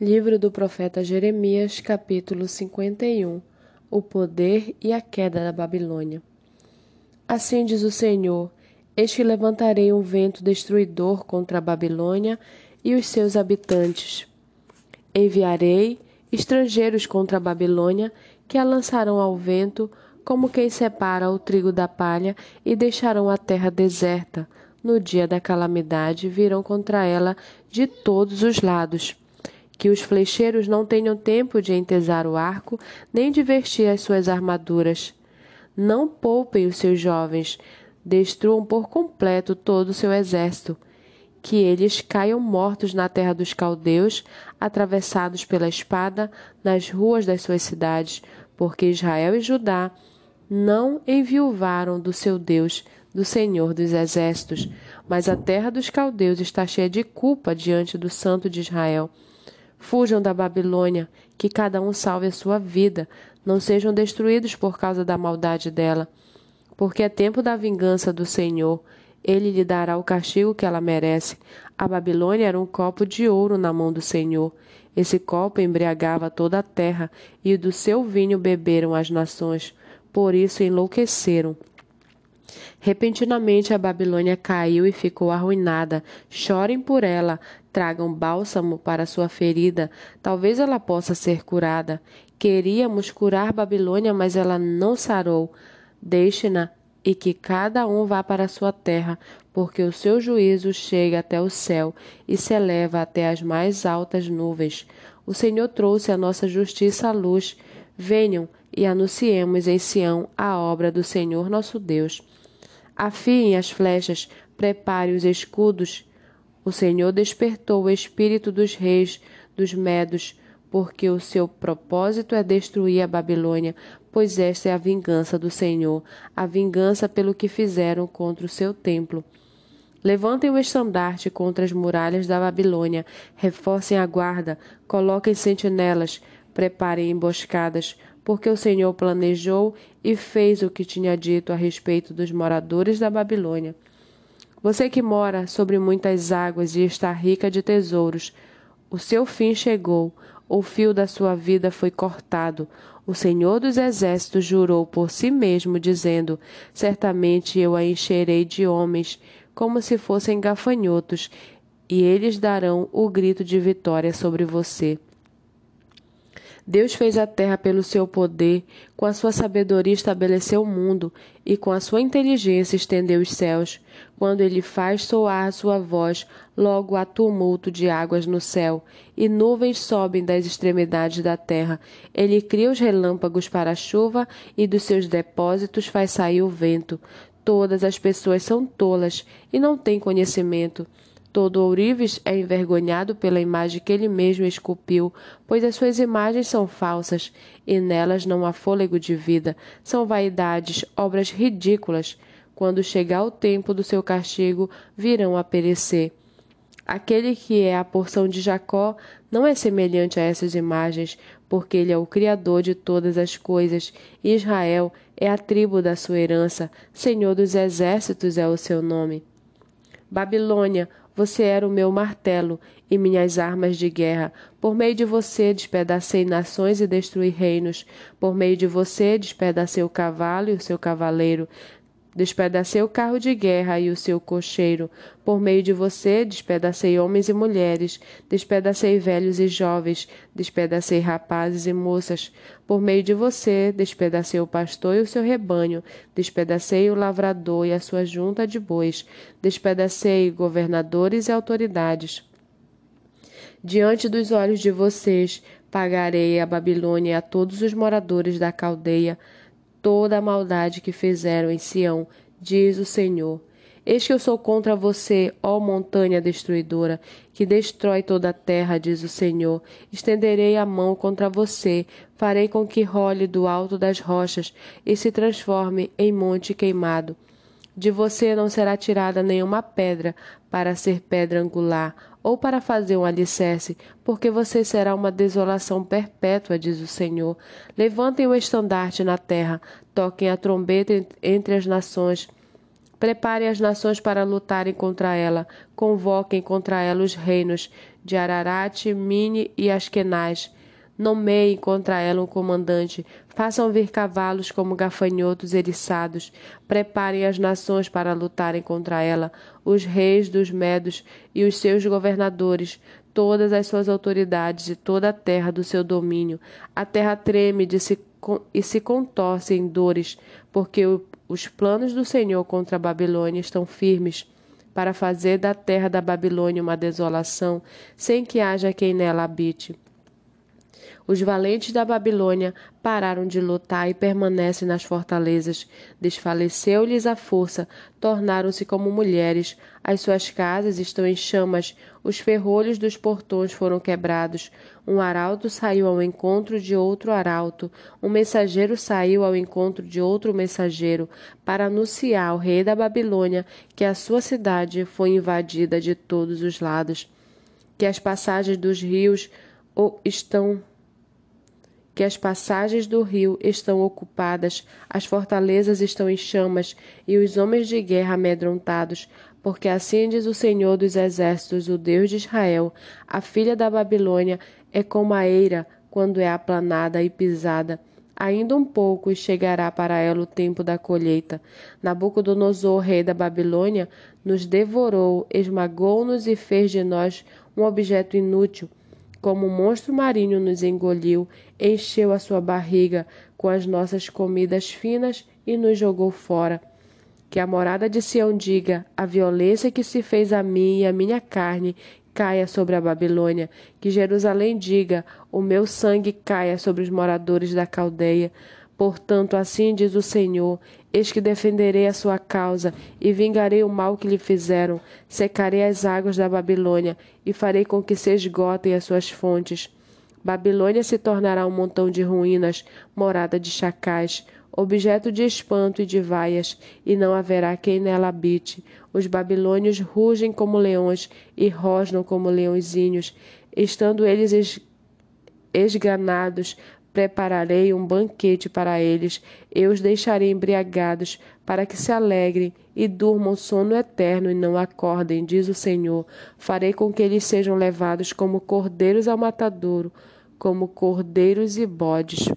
Livro do profeta Jeremias, capítulo 51 O poder e a queda da Babilônia. Assim diz o Senhor: Eis que levantarei um vento destruidor contra a Babilônia e os seus habitantes. Enviarei estrangeiros contra a Babilônia, que a lançarão ao vento, como quem separa o trigo da palha, e deixarão a terra deserta. No dia da calamidade, virão contra ela de todos os lados que os flecheiros não tenham tempo de entesar o arco, nem de vestir as suas armaduras. Não poupem os seus jovens, destruam por completo todo o seu exército. Que eles caiam mortos na terra dos caldeus, atravessados pela espada, nas ruas das suas cidades, porque Israel e Judá não enviuvaram do seu Deus, do Senhor dos exércitos, mas a terra dos caldeus está cheia de culpa diante do Santo de Israel. Fujam da Babilônia, que cada um salve a sua vida, não sejam destruídos por causa da maldade dela. Porque é tempo da vingança do Senhor, ele lhe dará o castigo que ela merece. A Babilônia era um copo de ouro na mão do Senhor. Esse copo embriagava toda a terra, e do seu vinho beberam as nações. Por isso enlouqueceram. Repentinamente a Babilônia caiu e ficou arruinada. Chorem por ela, tragam bálsamo para sua ferida, talvez ela possa ser curada. Queríamos curar Babilônia, mas ela não sarou. Deixe-na e que cada um vá para sua terra, porque o seu juízo chega até o céu e se eleva até as mais altas nuvens. O Senhor trouxe a nossa justiça à luz. Venham e anunciemos em Sião a obra do Senhor nosso Deus. Afiem as flechas, prepare os escudos. O Senhor despertou o espírito dos reis, dos medos, porque o seu propósito é destruir a Babilônia, pois esta é a vingança do Senhor, a vingança pelo que fizeram contra o seu templo. Levantem o estandarte contra as muralhas da Babilônia, reforcem a guarda, coloquem sentinelas, preparem emboscadas, porque o Senhor planejou e fez o que tinha dito a respeito dos moradores da Babilônia. Você que mora sobre muitas águas e está rica de tesouros, o seu fim chegou, o fio da sua vida foi cortado. O Senhor dos Exércitos jurou por si mesmo, dizendo: Certamente eu a encherei de homens, como se fossem gafanhotos, e eles darão o grito de vitória sobre você. Deus fez a terra pelo seu poder, com a sua sabedoria estabeleceu o mundo, e com a sua inteligência estendeu os céus. Quando ele faz soar a sua voz, logo há tumulto de águas no céu, e nuvens sobem das extremidades da terra. Ele cria os relâmpagos para a chuva, e dos seus depósitos faz sair o vento. Todas as pessoas são tolas e não têm conhecimento. Todo ourives é envergonhado pela imagem que ele mesmo esculpiu, pois as suas imagens são falsas e nelas não há fôlego de vida. São vaidades, obras ridículas. Quando chegar o tempo do seu castigo, virão a perecer. Aquele que é a porção de Jacó não é semelhante a essas imagens, porque ele é o Criador de todas as coisas. Israel é a tribo da sua herança, Senhor dos exércitos é o seu nome. Babilônia, você era o meu martelo e minhas armas de guerra. Por meio de você despedacei nações e destruí reinos. Por meio de você despedacei o cavalo e o seu cavaleiro. Despedacei o carro de guerra e o seu cocheiro. Por meio de você, despedacei homens e mulheres, despedacei velhos e jovens, despedacei rapazes e moças. Por meio de você, despedacei o pastor e o seu rebanho, despedacei o lavrador e a sua junta de bois, despedacei governadores e autoridades. Diante dos olhos de vocês, pagarei a Babilônia e a todos os moradores da caldeia toda a maldade que fizeram em Sião, diz o Senhor. Eis que eu sou contra você, ó montanha destruidora, que destrói toda a terra, diz o Senhor. Estenderei a mão contra você, farei com que role do alto das rochas e se transforme em monte queimado. De você não será tirada nenhuma pedra para ser pedra angular ou para fazer um alicerce, porque você será uma desolação perpétua, diz o Senhor. Levantem o estandarte na terra, toquem a trombeta entre as nações Prepare as nações para lutarem contra ela. Convoquem contra ela os reinos de Ararat, Mini e Askenaz. Nomeiem contra ela um comandante. Façam vir cavalos como gafanhotos eriçados. Preparem as nações para lutarem contra ela, os reis dos medos e os seus governadores, todas as suas autoridades e toda a terra do seu domínio. A terra treme se, e se contorce em dores, porque o, os planos do Senhor contra a Babilônia estão firmes para fazer da terra da Babilônia uma desolação, sem que haja quem nela habite. Os valentes da Babilônia pararam de lutar e permanecem nas fortalezas. Desfaleceu-lhes a força, tornaram-se como mulheres. As suas casas estão em chamas, os ferrolhos dos portões foram quebrados. Um arauto saiu ao encontro de outro arauto, um mensageiro saiu ao encontro de outro mensageiro, para anunciar ao rei da Babilônia que a sua cidade foi invadida de todos os lados, que as passagens dos rios estão que as passagens do rio estão ocupadas, as fortalezas estão em chamas e os homens de guerra amedrontados, porque assim diz o Senhor dos Exércitos, o Deus de Israel: a filha da Babilônia é como a eira quando é aplanada e pisada. Ainda um pouco e chegará para ela o tempo da colheita. Nabucodonosor, rei da Babilônia, nos devorou, esmagou-nos e fez de nós um objeto inútil como um monstro marinho nos engoliu, encheu a sua barriga com as nossas comidas finas e nos jogou fora. Que a morada de Sião diga: a violência que se fez a mim e a minha carne caia sobre a Babilônia. Que Jerusalém diga: o meu sangue caia sobre os moradores da caldeia. Portanto, assim diz o Senhor: Eis que defenderei a sua causa e vingarei o mal que lhe fizeram. Secarei as águas da Babilônia e farei com que se esgotem as suas fontes. Babilônia se tornará um montão de ruínas, morada de chacais, objeto de espanto e de vaias, e não haverá quem nela habite. Os babilônios rugem como leões e rosnam como leõezinhos, estando eles esganados Prepararei um banquete para eles, eu os deixarei embriagados, para que se alegrem e durmam sono eterno e não acordem, diz o Senhor. Farei com que eles sejam levados como cordeiros ao matadouro, como cordeiros e bodes.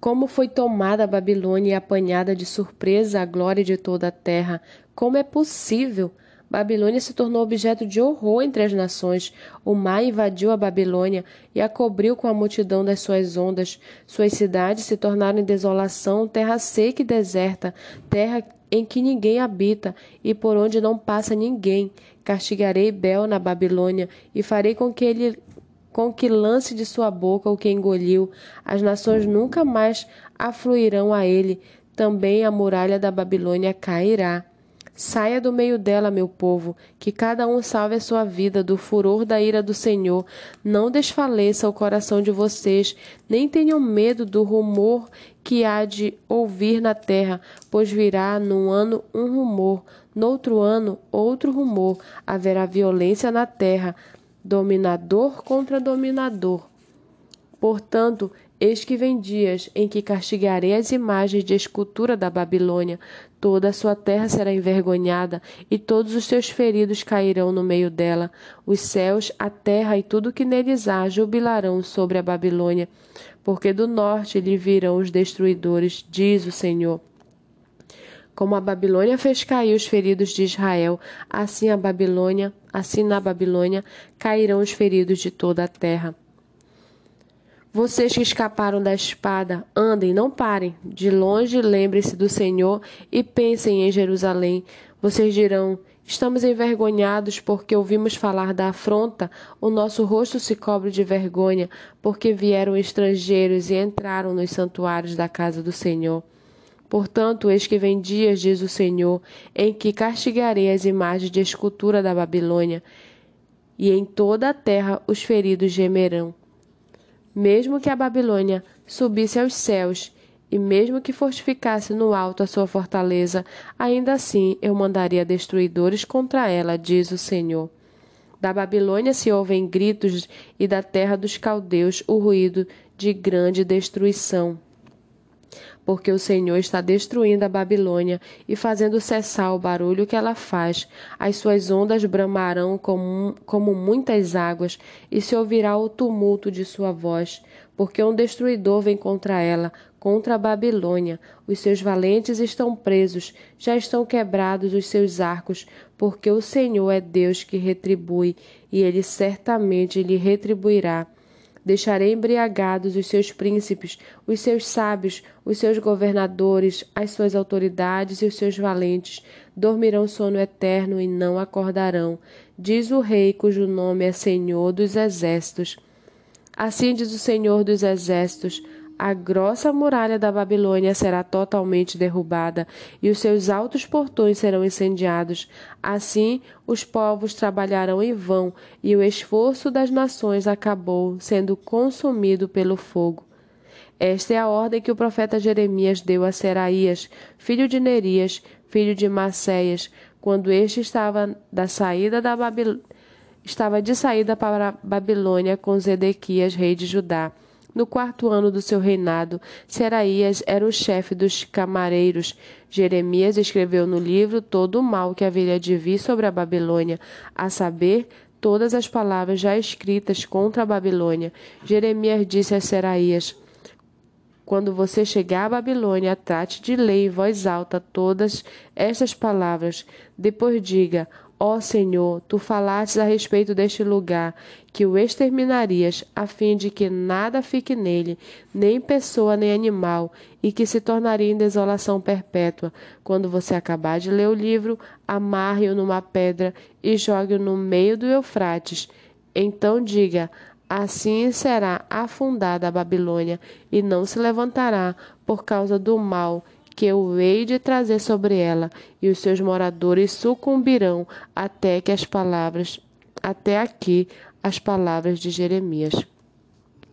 Como foi tomada a Babilônia e apanhada de surpresa a glória de toda a terra? Como é possível? Babilônia se tornou objeto de horror entre as nações. O mar invadiu a Babilônia e a cobriu com a multidão das suas ondas. Suas cidades se tornaram em desolação, terra seca e deserta, terra em que ninguém habita e por onde não passa ninguém. Castigarei Bel na Babilônia e farei com que ele com que lance de sua boca o que engoliu. As nações nunca mais afluirão a ele. Também a muralha da Babilônia cairá. Saia do meio dela, meu povo, que cada um salve a sua vida do furor da ira do Senhor. Não desfaleça o coração de vocês, nem tenham medo do rumor que há de ouvir na terra, pois virá num ano um rumor, noutro ano outro rumor. Haverá violência na terra, dominador contra dominador. Portanto, Eis que vem dias em que castigarei as imagens de escultura da Babilônia. Toda a sua terra será envergonhada, e todos os seus feridos cairão no meio dela. Os céus, a terra e tudo que neles há jubilarão sobre a Babilônia, porque do norte lhe virão os destruidores, diz o Senhor. Como a Babilônia fez cair os feridos de Israel, assim a Babilônia, assim na Babilônia cairão os feridos de toda a terra. Vocês que escaparam da espada, andem, não parem. De longe, lembrem-se do Senhor e pensem em Jerusalém. Vocês dirão: Estamos envergonhados porque ouvimos falar da afronta, o nosso rosto se cobre de vergonha, porque vieram estrangeiros e entraram nos santuários da casa do Senhor. Portanto, eis que vem dias, diz o Senhor, em que castigarei as imagens de escultura da Babilônia, e em toda a terra os feridos gemerão. Mesmo que a Babilônia subisse aos céus, e mesmo que fortificasse no alto a sua fortaleza, ainda assim eu mandaria destruidores contra ela, diz o Senhor. Da Babilônia se ouvem gritos, e da terra dos caldeus o ruído de grande destruição. Porque o Senhor está destruindo a Babilônia e fazendo cessar o barulho que ela faz. As suas ondas bramarão como, como muitas águas, e se ouvirá o tumulto de sua voz, porque um destruidor vem contra ela, contra a Babilônia. Os seus valentes estão presos, já estão quebrados os seus arcos, porque o Senhor é Deus que retribui, e ele certamente lhe retribuirá. Deixarei embriagados os seus príncipes, os seus sábios, os seus governadores, as suas autoridades e os seus valentes. Dormirão sono eterno e não acordarão, diz o rei cujo nome é Senhor dos Exércitos. Assim diz o Senhor dos Exércitos: a grossa muralha da Babilônia será totalmente derrubada e os seus altos portões serão incendiados. Assim, os povos trabalharão em vão e o esforço das nações acabou sendo consumido pelo fogo. Esta é a ordem que o profeta Jeremias deu a Seraías, filho de Nerias, filho de Maceias, quando este estava da saída da Babil... estava de saída para Babilônia com Zedequias, rei de Judá. No quarto ano do seu reinado, Seraías era o chefe dos camareiros. Jeremias escreveu no livro todo o mal que haveria de vir sobre a Babilônia, a saber, todas as palavras já escritas contra a Babilônia. Jeremias disse a Seraías: Quando você chegar à Babilônia, trate de ler em voz alta todas estas palavras. Depois diga: Ó Senhor, tu falastes a respeito deste lugar, que o exterminarias, a fim de que nada fique nele, nem pessoa nem animal, e que se tornaria em desolação perpétua. Quando você acabar de ler o livro, amarre-o numa pedra e jogue-o no meio do Eufrates. Então diga: Assim será afundada a Babilônia, e não se levantará por causa do mal que eu hei de trazer sobre ela, e os seus moradores sucumbirão até que as palavras, até aqui as palavras de Jeremias.